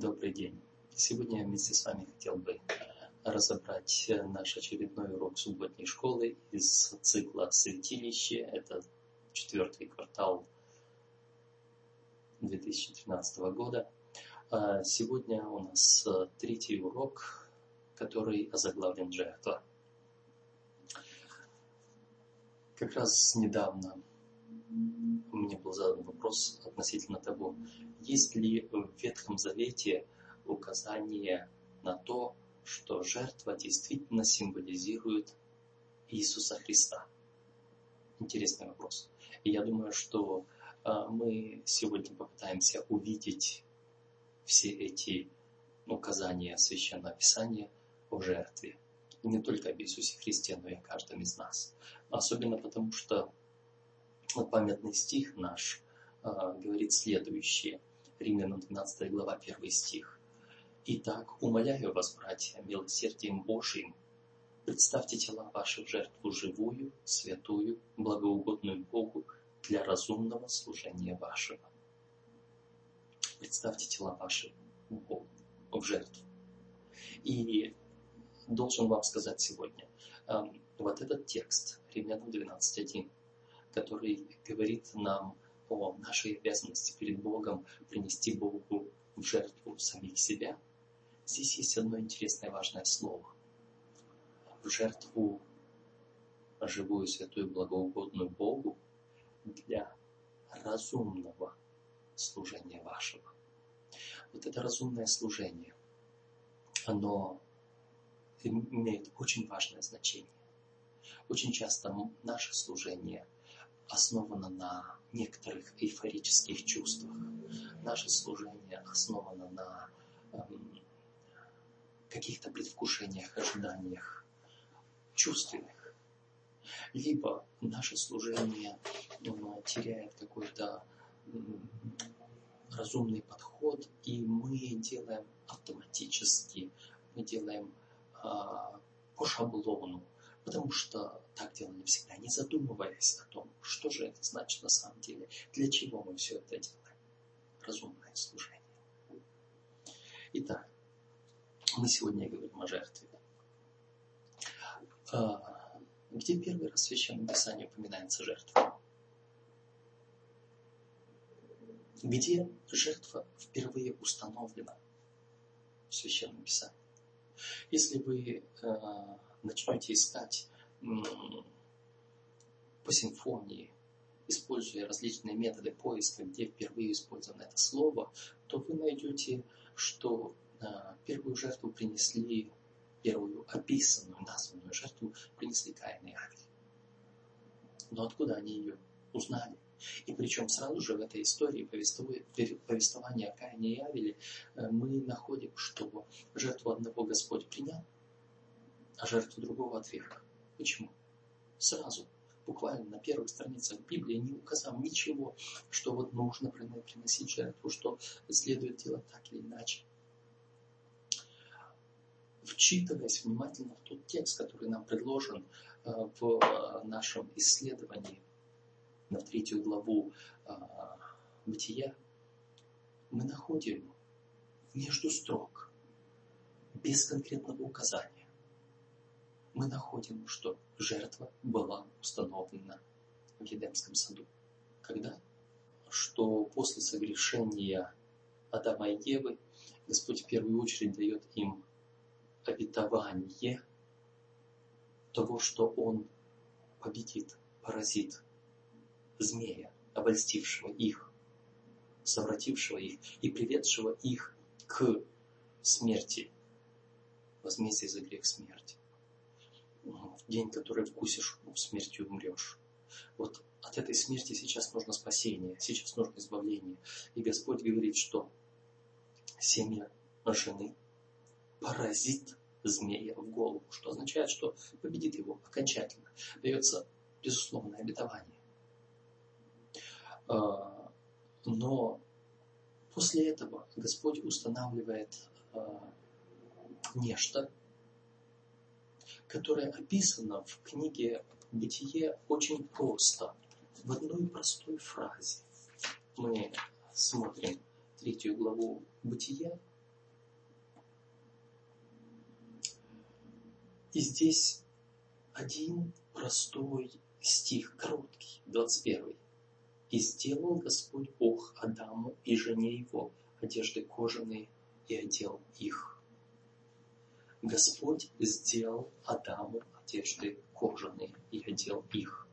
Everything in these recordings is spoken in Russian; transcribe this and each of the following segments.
Добрый день. Сегодня я вместе с вами хотел бы разобрать наш очередной урок субботней школы из цикла «Святилище». Это четвертый квартал 2013 года. А сегодня у нас третий урок, который озаглавлен «Жертва». Как раз недавно мне был задан вопрос относительно того, есть ли в Ветхом Завете указание на то, что жертва действительно символизирует Иисуса Христа? Интересный вопрос. И я думаю, что а, мы сегодня попытаемся увидеть все эти указания Священного Писания о жертве. И не только об Иисусе Христе, но и о каждом из нас. Особенно потому, что памятный стих наш а, говорит следующее. Римлянам 12 глава, 1 стих. «Итак, умоляю вас, братья, милосердием Божиим, представьте тела ваши в жертву живую, святую, благоугодную Богу для разумного служения вашего». Представьте тела ваши Богу в жертву. И должен вам сказать сегодня, вот этот текст, Римлянам 12.1, который говорит нам о нашей обязанности перед Богом принести Богу в жертву самих себя, здесь есть одно интересное важное слово. В жертву живую, святую, благоугодную Богу для разумного служения вашего. Вот это разумное служение, оно имеет очень важное значение. Очень часто наше служение – основано на некоторых эйфорических чувствах. Наше служение основано на эм, каких-то предвкушениях, ожиданиях чувственных. Либо наше служение э, теряет какой-то разумный подход, и мы делаем автоматически, мы делаем э, по шаблону, потому что так делали всегда, не задумываясь о том, что же это значит на самом деле, для чего мы все это делаем. Разумное служение. Итак, мы сегодня говорим о жертве. А, где первый раз в Священном Писании упоминается жертва? Где жертва впервые установлена в Священном Писании? Если вы а, начнете искать по симфонии, используя различные методы поиска, где впервые использовано это слово, то вы найдете, что а, первую жертву принесли, первую описанную, названную жертву принесли Каин и Авель. Но откуда они ее узнали? И причем сразу же в этой истории повествования о Каине и Авеле э, мы находим, что жертву одного Господь принял, а жертву другого отверг. Почему? Сразу, буквально на первых страницах Библии, не указав ничего, что вот нужно приносить жертву, что следует делать так или иначе. Вчитываясь внимательно в тот текст, который нам предложен э, в нашем исследовании на третью главу э, Бытия, мы находим между строк, без конкретного указания, мы находим, что жертва была установлена в Едемском саду. Когда? Что после согрешения Адама и Евы Господь в первую очередь дает им обетование того, что Он победит, поразит змея, обольстившего их, совратившего их и приведшего их к смерти, возмездие за грех смерти день, который вкусишь, ну, смертью умрешь. Вот от этой смерти сейчас нужно спасение, сейчас нужно избавление. И Господь говорит, что семя жены поразит змея в голову, что означает, что победит его окончательно. Дается безусловное обетование. А, но после этого Господь устанавливает а, нечто, которое описано в книге «Бытие» очень просто, в одной простой фразе. Мы смотрим третью главу «Бытия», и здесь один простой стих, короткий, 21. «И сделал Господь Бог Адаму и жене его одежды кожаные и одел их». Господь сделал Адаму одежды кожаные и одел их.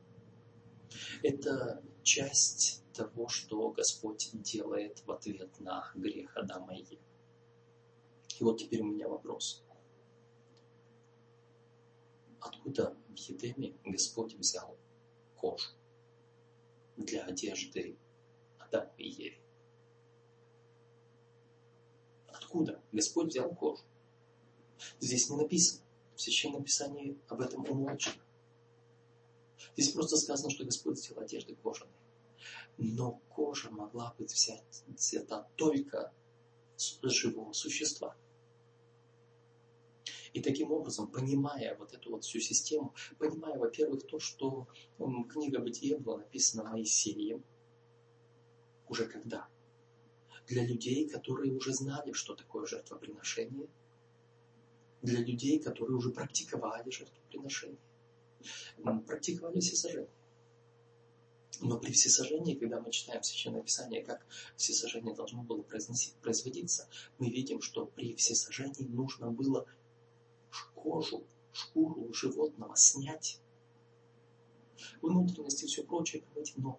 Это часть того, что Господь делает в ответ на грех Адама и Евы. И вот теперь у меня вопрос. Откуда в Едеме Господь взял кожу для одежды Адама и Евы? Откуда Господь взял кожу? Здесь не написано. В Священном Писании об этом умолчено. Здесь просто сказано, что Господь сделал одежды кожаные. Но кожа могла быть взята только с живого существа. И таким образом, понимая вот эту вот всю систему, понимая, во-первых, то, что книга Бытия была написана Моисеем, уже когда? Для людей, которые уже знали, что такое жертвоприношение, для людей, которые уже практиковали жертвоприношение практиковали всесожжение. Но при всесожжении, когда мы читаем Священное Писание, как всесожжение должно было производиться, мы видим, что при всесожжении нужно было кожу, шкуру животного снять, внутренности и все прочее помыть, но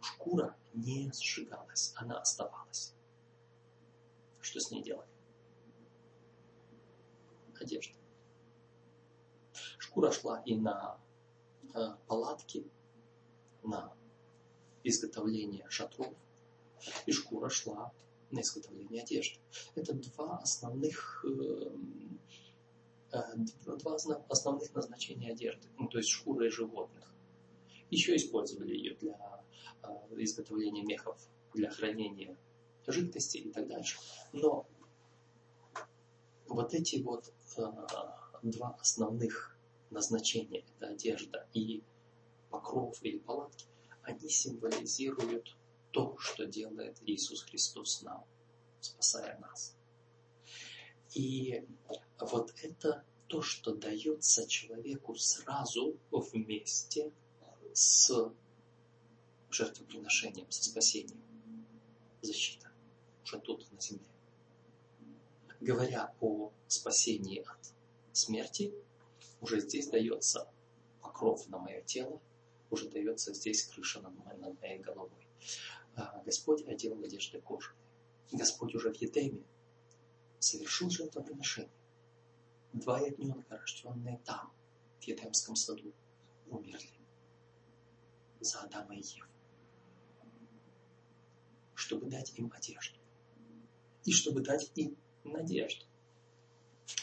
шкура не сжигалась, она оставалась. Что с ней делали? Одежда. Шкура шла и на э, палатки, на изготовление шатров, и шкура шла на изготовление одежды. Это два основных, э, э, два основных назначения одежды, ну, то есть шкуры животных. Еще использовали ее для изготовления мехов, для хранения жидкости и так дальше. Но вот эти вот два основных назначение, это одежда и покров или палатки, они символизируют то, что делает Иисус Христос нам, спасая нас. И вот это то, что дается человеку сразу вместе с жертвоприношением, со спасением. Защита уже тут на земле. Говоря о спасении от смерти, уже здесь дается покров на мое тело, уже дается здесь крыша над моей, головой. А Господь одел одежды кожаные. Господь уже в Едеме совершил жертвоприношение. Два ягненка, рожденные там, в Едемском саду, умерли за Адама и Еву, чтобы дать им одежду и чтобы дать им надежду.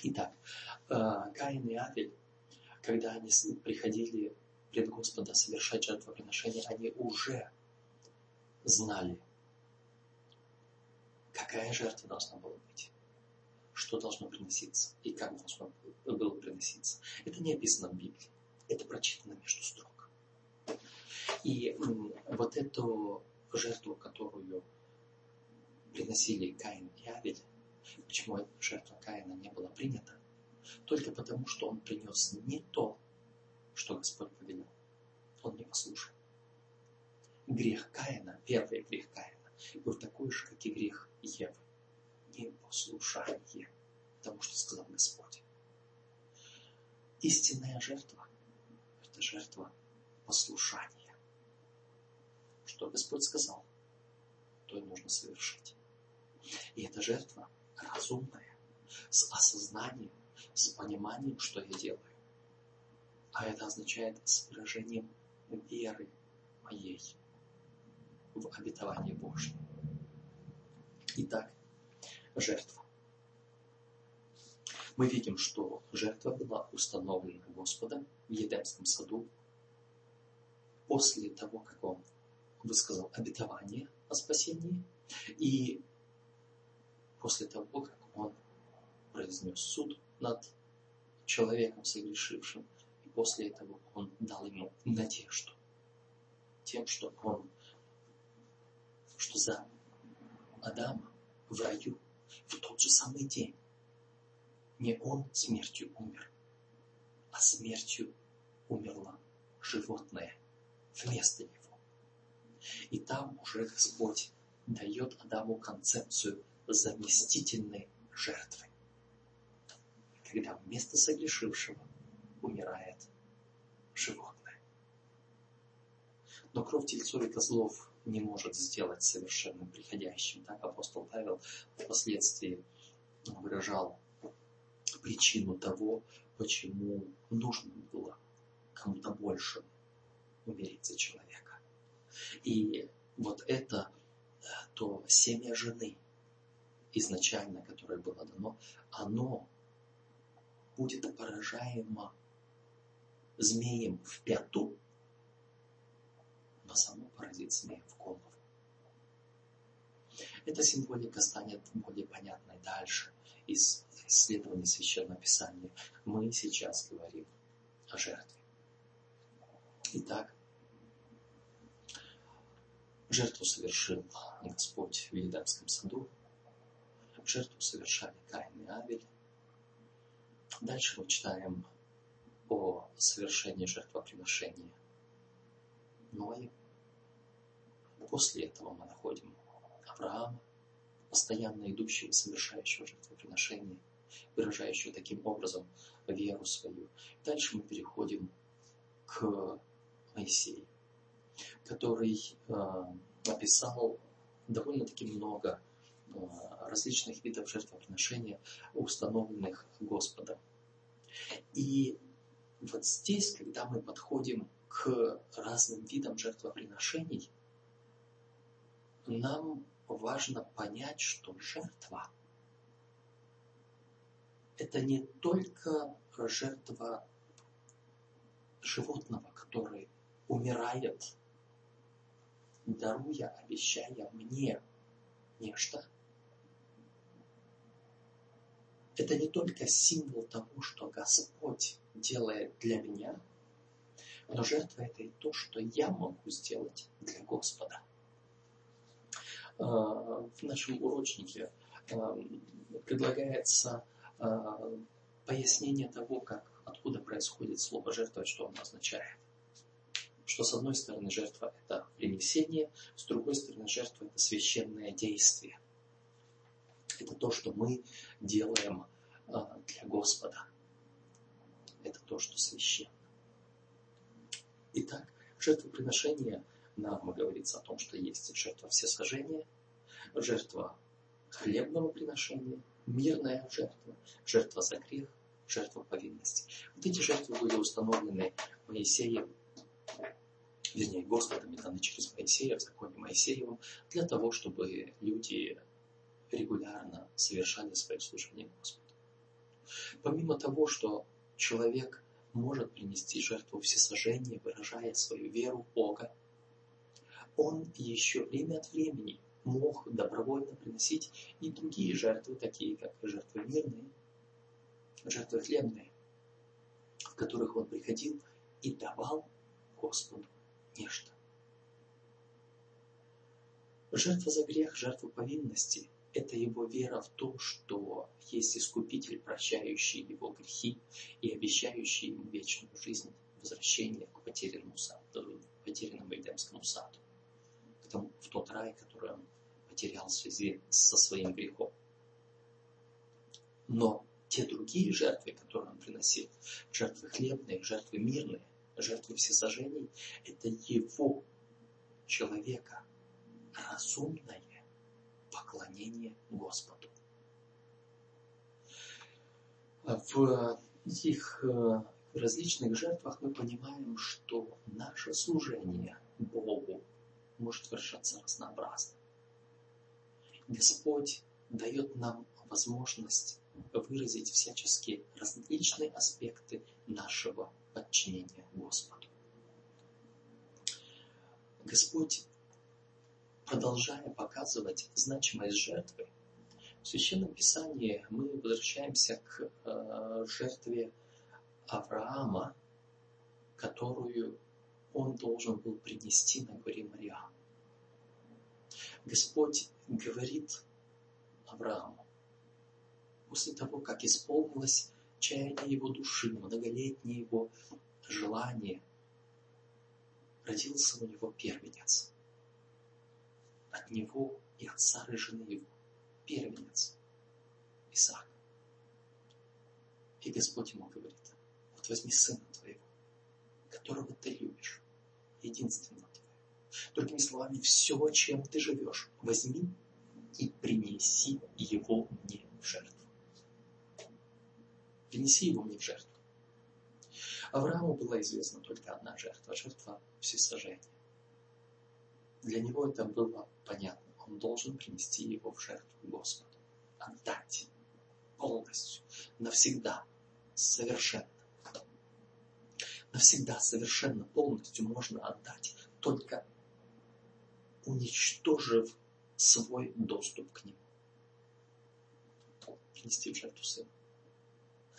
Итак, а, Каин и Авель когда они приходили пред Господа совершать жертвоприношение, они уже знали, какая жертва должна была быть, что должно приноситься и как должно было приноситься. Это не описано в Библии, это прочитано между строк. И вот эту жертву, которую приносили Каин и Авель, почему жертва Каина не была принята, только потому, что он принес не то, что Господь повелел. Он не послушал. Грех Каина, первый грех Каина, был такой же, как и грех Евы. Непослушание тому, что сказал Господь. Истинная жертва – это жертва послушания. Что Господь сказал, то и нужно совершить. И эта жертва разумная, с осознанием с пониманием, что я делаю. А это означает с выражением веры моей в обетование Божье. Итак, жертва. Мы видим, что жертва была установлена Господом в Едемском саду после того, как Он высказал обетование о спасении, и после того, как Он произнес суд над человеком согрешившим. И после этого он дал ему надежду. Тем, что он, что за Адама в раю в тот же самый день не он смертью умер, а смертью умерло животное вместо него. И там уже Господь дает Адаму концепцию заместительной жертвы. Когда вместо согрешившего умирает животное. Но кровь тельцов и козлов не может сделать совершенным приходящим. Так апостол Павел впоследствии выражал причину того, почему нужно было кому-то больше умереть за человека. И вот это э, то семя жены, изначально, которое было дано, оно будет поражаемо змеем в пяту, но само поразит змея в голову. Эта символика станет более понятной дальше из исследований Священного Писания. Мы сейчас говорим о жертве. Итак, жертву совершил Господь в Едемском саду, жертву совершали Каин и Авель. Дальше мы читаем о совершении жертвоприношения Ноем. После этого мы находим Авраама, постоянно идущего, совершающего жертвоприношение, выражающего таким образом веру свою. Дальше мы переходим к Моисею, который э, описал довольно-таки много различных видов жертвоприношения, установленных Господом. И вот здесь, когда мы подходим к разным видам жертвоприношений, нам важно понять, что жертва – это не только жертва животного, который умирает, даруя, обещая мне нечто. Это не только символ того, что Господь делает для меня, но жертва это и то, что я могу сделать для Господа. А, в нашем урочнике а, предлагается а, пояснение того, как, откуда происходит слово жертва что оно означает. Что с одной стороны жертва это принесение, с другой стороны жертва это священное действие. Это то, что мы делаем для Господа. Это то, что священно. Итак, жертвоприношение нам говорится о том, что есть жертва всесожжения, жертва хлебного приношения, мирная жертва, жертва за грех, жертва повинности. Вот эти жертвы были установлены Моисеем, вернее, Господом, даны через Моисея в законе Моисеевом, для того, чтобы люди регулярно совершали свое служение Господу. Помимо того, что человек может принести жертву всесожжения, выражая свою веру в Бога, он еще время от времени мог добровольно приносить и другие жертвы, такие как жертвы мирные, жертвы хлебные, в которых он приходил и давал Господу нечто. Жертва за грех, жертва повинности – это его вера в то, что есть Искупитель, прощающий его грехи и обещающий ему вечную жизнь, возвращение к потерянному, саду, потерянному Эдемскому саду, к тому, в тот рай, который он потерял в связи со своим грехом. Но те другие жертвы, которые он приносил, жертвы хлебные, жертвы мирные, жертвы всесожжений, это его человека разумное поклонение Господу. В этих э, различных жертвах мы понимаем, что наше служение Богу может совершаться разнообразно. Господь дает нам возможность выразить всяческие различные аспекты нашего подчинения Господу. Господь, продолжая показывать значимость жертвы, в Священном Писании мы возвращаемся к э, жертве Авраама, которую он должен был принести на горе Мариам. Господь говорит Аврааму, после того, как исполнилось чаяние его души, многолетнее его желание, родился у него первенец. От него и от Сары его. Первенец. Исаак. И Господь ему говорит, вот возьми сына твоего, которого ты любишь, единственного твоего. Другими словами, все, чем ты живешь, возьми и принеси его мне в жертву. Принеси его мне в жертву. Аврааму была известна только одна жертва, жертва всесожжения. Для него это было понятно. Он должен принести его в жертву Господу. Отдать полностью, навсегда, совершенно. Навсегда, совершенно, полностью можно отдать, только уничтожив свой доступ к нему. Принести в жертву сына.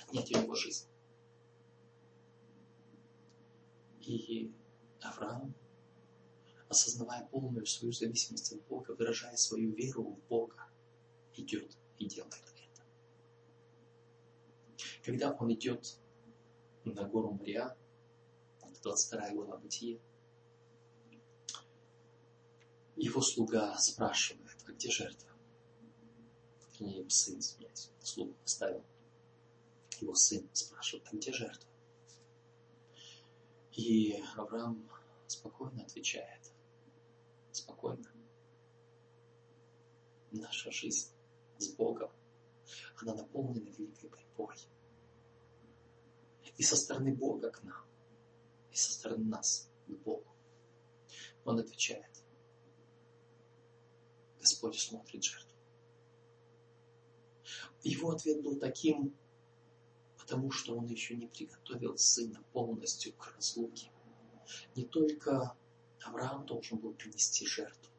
Отнять у него жизнь. И Авраам, осознавая полную свою зависимость от Бога, выражая свою веру в Бога, идет и делает это. Когда он идет на гору Мария, 22 глава Бытия, его слуга спрашивает, а где жертва? Его сын, извиняюсь, слугу оставил. Его сын спрашивает, а где жертва? И Авраам спокойно отвечает. Спокойно. Наша жизнь с Богом, она наполнена великой борьбой. И со стороны Бога к нам, и со стороны нас к Богу. Он отвечает, Господь смотрит жертву. Его ответ был таким, потому что он еще не приготовил сына полностью к разлуке. Не только Авраам должен был принести жертву,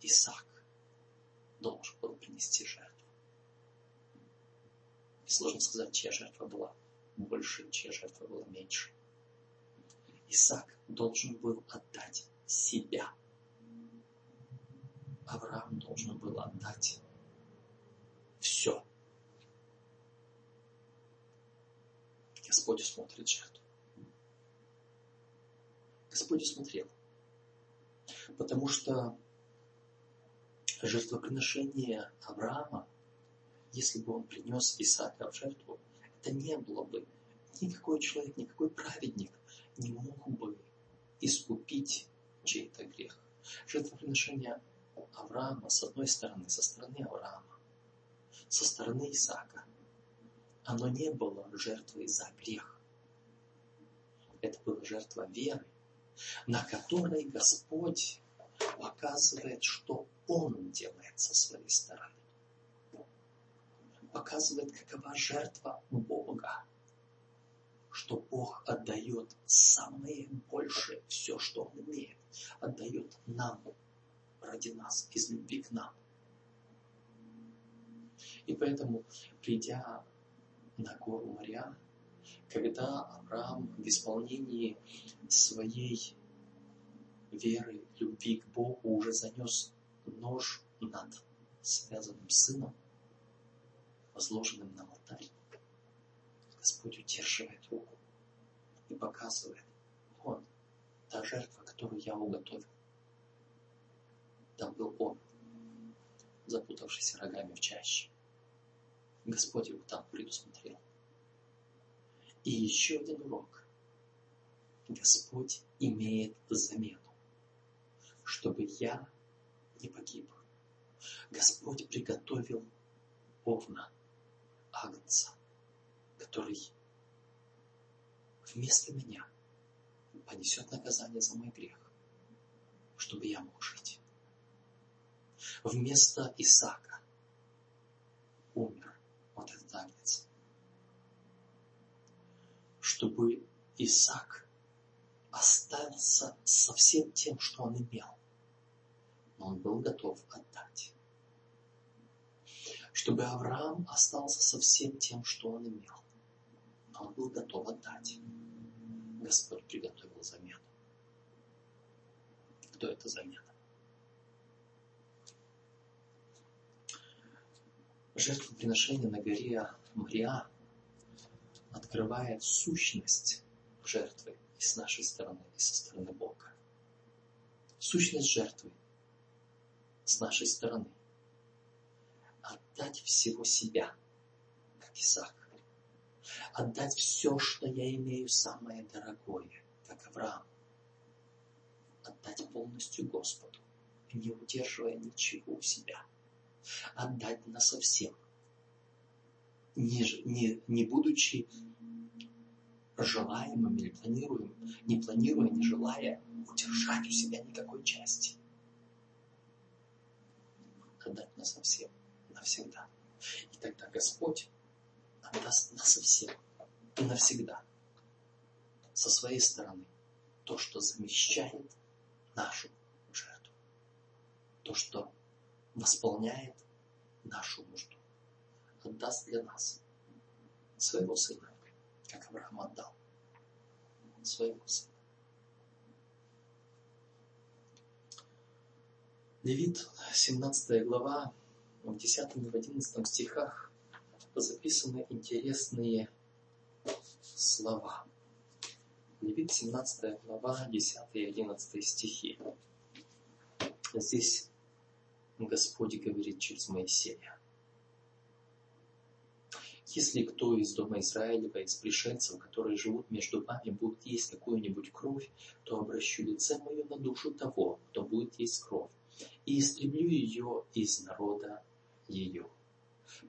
Исаак должен был принести жертву. И сложно сказать, чья жертва была больше, чья жертва была меньше. Исаак должен был отдать себя. Авраам должен был отдать все. Господь усмотрит жертву. Господь усмотрел. Потому что жертвоприношение Авраама, если бы он принес Исаака в жертву, это не было бы никакой человек, никакой праведник не мог бы искупить чей-то грех. Жертвоприношение Авраама, с одной стороны, со стороны Авраама, со стороны Исаака, оно не было жертвой за грех. Это была жертва веры, на которой Господь показывает, что Он делает со своей стороны. Показывает, какова жертва Бога. Что Бог отдает самое большее, все, что Он имеет, отдает нам, ради нас, из любви к нам. И поэтому, придя на гору Мария, когда Авраам в исполнении своей веры, любви к Богу уже занес нож над связанным сыном, возложенным на алтарь, Господь удерживает руку и показывает, вот та жертва, которую я уготовил. Там был он, запутавшийся рогами в чаще. Господь его там предусмотрел. И еще один урок. Господь имеет замену, чтобы я не погиб. Господь приготовил овна, агнца, который вместо меня понесет наказание за мой грех, чтобы я мог жить. Вместо Исаака умер вот этот агнец. Чтобы Исаак остался со всем тем, что он имел. Но он был готов отдать. Чтобы Авраам остался со всем тем, что он имел. Но он был готов отдать. Господь приготовил замену. Кто это замена? жертвоприношение на горе Мария открывает сущность жертвы и с нашей стороны, и со стороны Бога. Сущность жертвы с нашей стороны. Отдать всего себя, как Исаак. Отдать все, что я имею, самое дорогое, как Авраам. Отдать полностью Господу, не удерживая ничего у себя. Отдать на совсем. Не, не, не будучи желаемым или планируем, не планируя, не желая удержать у себя никакой части. Отдать на совсем, навсегда. И тогда Господь отдаст на совсем и навсегда со своей стороны то, что замещает нашу жертву, то, что восполняет нашу нужду, отдаст для нас своего Сына, как Авраам отдал своего Сына. Левит, 17 глава, в 10 и в 11 стихах записаны интересные слова. Левит, 17 глава, 10 и 11 стихи. Здесь Господь говорит через Моисея. Если кто из дома Израилева, из пришельцев, которые живут между вами, будет есть какую-нибудь кровь, то обращу лице мое на душу того, кто будет есть кровь, и истреблю ее из народа ее.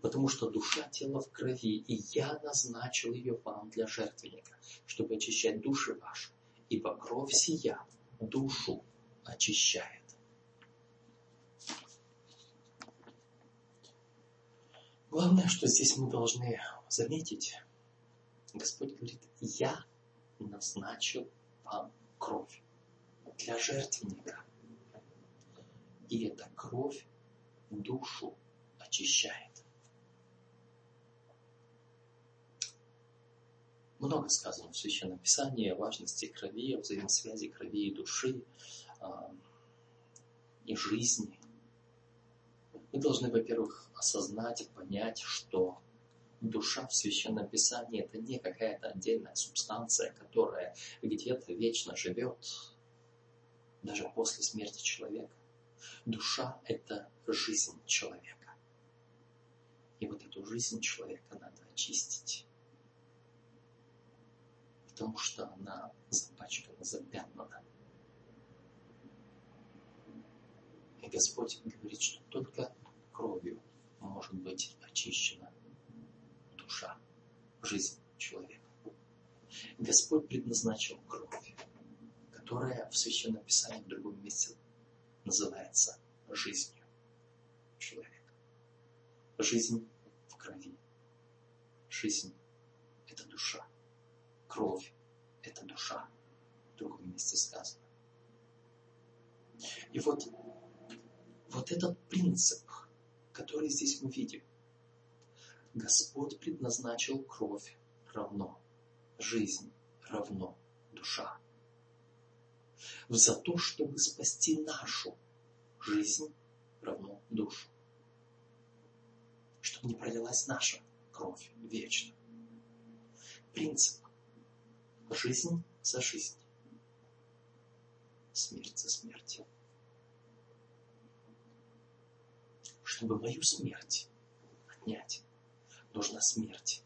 Потому что душа тела в крови, и я назначил ее вам для жертвенника, чтобы очищать души ваши, ибо кровь сия душу очищает. Главное, что здесь мы должны заметить, Господь говорит, я назначил вам кровь для жертвенника. И эта кровь душу очищает. Много сказано в Священном Писании о важности крови, о взаимосвязи крови и души, а, и жизни. Мы должны, во-первых, осознать, понять, что душа в Священном Писании это не какая-то отдельная субстанция, которая где-то вечно живет, даже после смерти человека. Душа – это жизнь человека. И вот эту жизнь человека надо очистить. Потому что она запачкана, запятнана. И Господь говорит, что только кровью может быть очищена душа, жизнь человека. Господь предназначил кровь, которая в Священном Писании в другом месте называется жизнью человека. Жизнь в крови. Жизнь – это душа. Кровь – это душа. В другом месте сказано. И вот, вот этот принцип – который здесь мы видим. Господь предназначил кровь равно, жизнь равно, душа. За то, чтобы спасти нашу жизнь равно душу. Чтобы не пролилась наша кровь вечно. Принцип. Жизнь за жизнь. Смерть за смерть. Чтобы мою смерть отнять, нужна смерть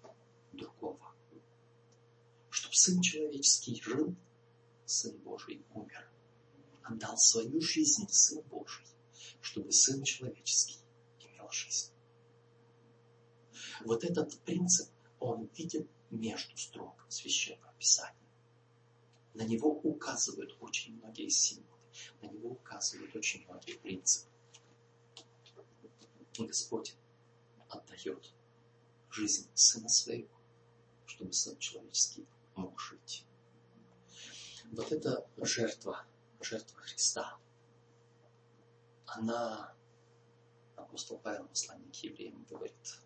другого. Чтобы Сын Человеческий жил, Сын Божий умер. Отдал свою жизнь Сын Божий, чтобы Сын Человеческий имел жизнь. Вот этот принцип, он виден между строк Священного Писания. На него указывают очень многие символы, на него указывают очень многие принципы. Господь отдает жизнь Сына Своего, чтобы Сын Человеческий мог жить. Вот эта жертва, жертва Христа, она, апостол Павел, посланник евреям, говорит,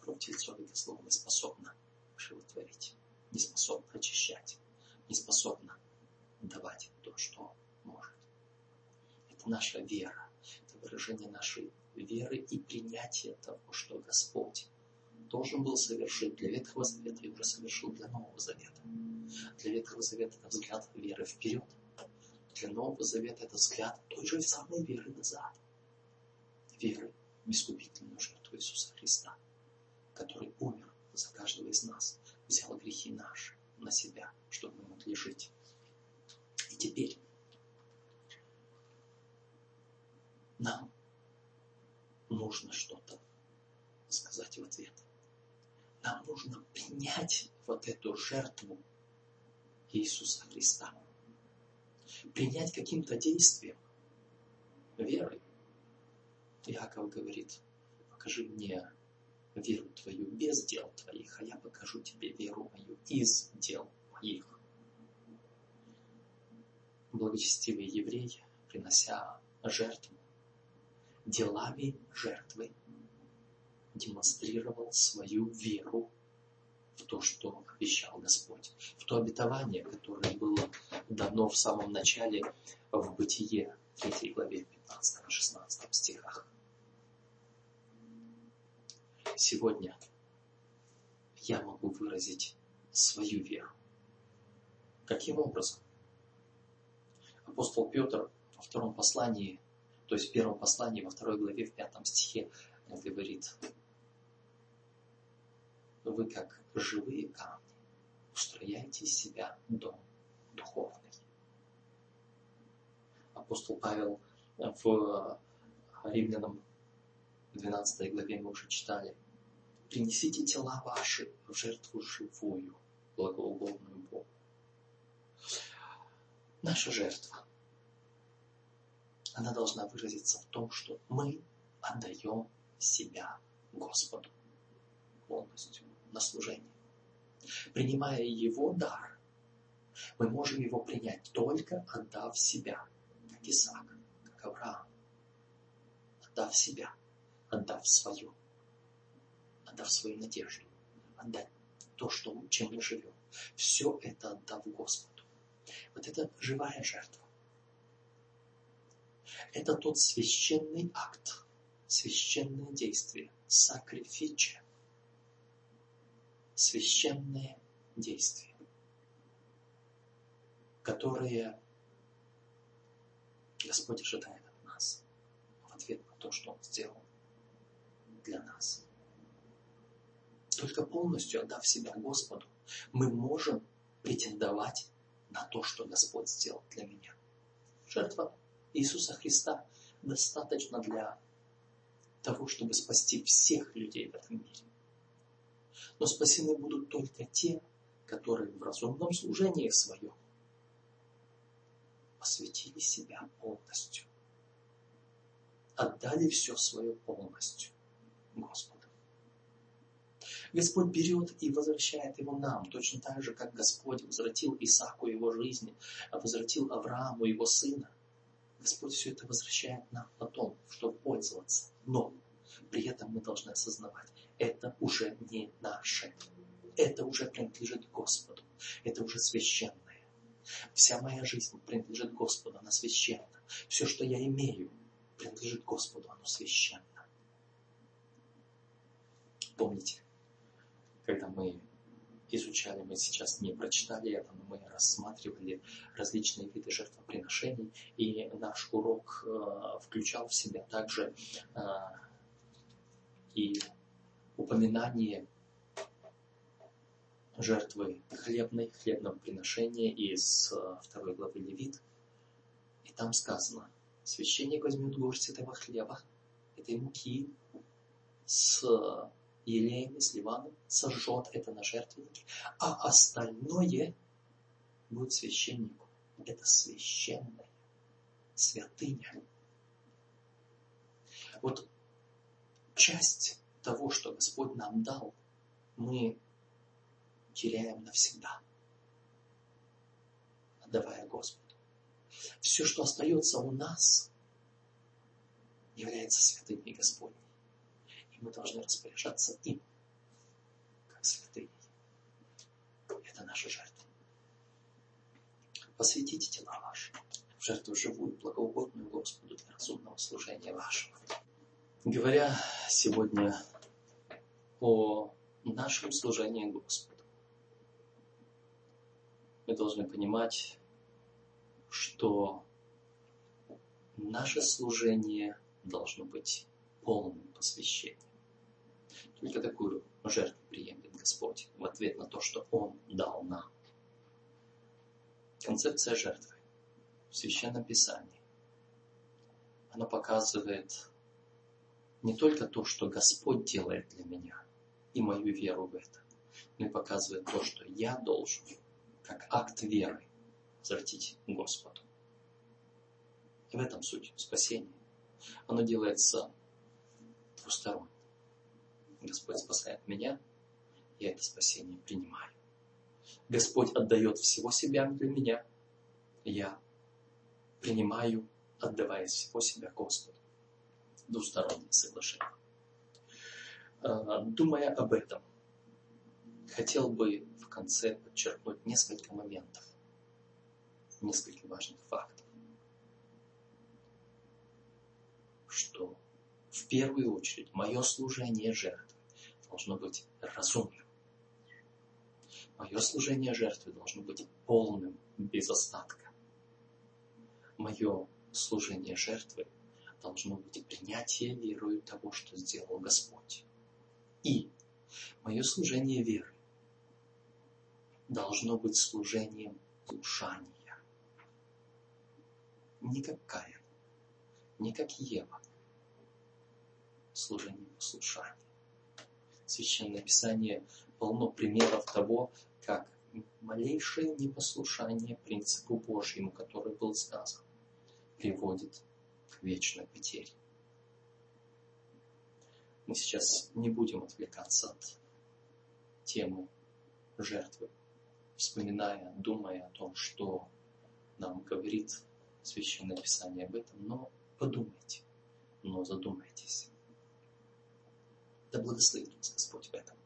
кровь это слово не способна животворить, не способна очищать, не способна давать то, что может. Это наша вера, это выражение нашей веры и принятия того, что Господь должен был совершить для Ветхого Завета и уже совершил для Нового Завета. Для Ветхого Завета это взгляд веры вперед. Для Нового Завета это взгляд той же самой веры назад. Веры в искупительную жертву Иисуса Христа, который умер за каждого из нас, взял грехи наши на себя, чтобы мы могли жить. И теперь нам нужно что-то сказать в ответ. Нам нужно принять вот эту жертву Иисуса Христа. Принять каким-то действием, верой. Яков говорит, покажи мне веру твою без дел твоих, а я покажу тебе веру мою из дел моих. Благочестивый еврей, принося жертву, делами жертвы демонстрировал свою веру в то, что обещал Господь, в то обетование, которое было дано в самом начале в Бытие, 3 главе 15-16 стихах. Сегодня я могу выразить свою веру. Каким образом? Апостол Петр во втором послании, то есть в первом послании, во второй главе, в пятом стихе говорит, вы как живые камни устрояйте из себя дом духовный. Апостол Павел в Римлянам 12 главе мы уже читали. Принесите тела ваши в жертву живую, благоугодную Богу. Наша жертва, она должна выразиться в том, что мы отдаем себя Господу полностью на служение. Принимая Его дар, мы можем его принять только отдав себя, как Исаак, как Авраам. Отдав себя, отдав свое, отдав свою надежду, отдать то, что, чем мы живем. Все это отдав Господу. Вот это живая жертва. Это тот священный акт, священное действие, сакрифичия, священные действия, которые Господь ожидает от нас в ответ на то, что Он сделал для нас. Только полностью отдав себя Господу, мы можем претендовать на то, что Господь сделал для меня. Жертва Иисуса Христа достаточно для того, чтобы спасти всех людей в этом мире. Но спасены будут только те, которые в разумном служении своем посвятили себя полностью. Отдали все свое полностью Господу. Господь берет и возвращает его нам, точно так же, как Господь возвратил Исааку его жизни, возвратил Аврааму его сына. Господь все это возвращает нам потом, чтобы пользоваться. Но при этом мы должны осознавать, это уже не наше. Это уже принадлежит Господу. Это уже священное. Вся моя жизнь принадлежит Господу, она священна. Все, что я имею, принадлежит Господу, оно священно. Помните, когда мы изучали, мы сейчас не прочитали это, но мы рассматривали различные виды жертвоприношений, и наш урок э, включал в себя также э, и упоминание жертвы хлебной, хлебного приношения из э, второй главы Левит. И там сказано, священник возьмет горсть этого хлеба, этой муки с елеем и с ливаном, сожжет это на жертвеннике, а остальное будет священнику. Это священное, святыня. Вот часть того, что Господь нам дал, мы теряем навсегда, отдавая Господу. Все, что остается у нас, является святыней Господней. И мы должны распоряжаться им, как святыней. Это наша жертва. Посвятите тела ваши в жертву живую, благоугодную Господу для разумного служения вашего. Говоря сегодня о нашем служении Господу. Мы должны понимать, что наше служение должно быть полным посвящением. Только такую жертву приемлет Господь в ответ на то, что Он дал нам. Концепция жертвы в Священном Писании, она показывает не только то, что Господь делает для меня, и мою веру в это, но и показывает то, что я должен, как акт веры, возвратить Господу. И в этом суть спасения. Оно делается двусторонне. Господь спасает меня, я это спасение принимаю. Господь отдает всего себя для меня, я принимаю, отдавая всего себя Господу. Двустороннее соглашение. А, думая об этом, хотел бы в конце подчеркнуть несколько моментов, несколько важных фактов, что в первую очередь мое служение жертвы должно быть разумным. Мое служение жертвы должно быть полным, без остатка. Мое служение жертвы должно быть принятие верою того, что сделал Господь. И мое служение веры должно быть служением слушания. Не как Каин, не как Ева. Служение послушания. Священное Писание полно примеров того, как малейшее непослушание принципу Божьему, который был сказан, приводит к вечной потере. Мы сейчас не будем отвлекаться от темы жертвы, вспоминая, думая о том, что нам говорит Священное Писание об этом, но подумайте, но задумайтесь. Да благословит вас Господь в этом.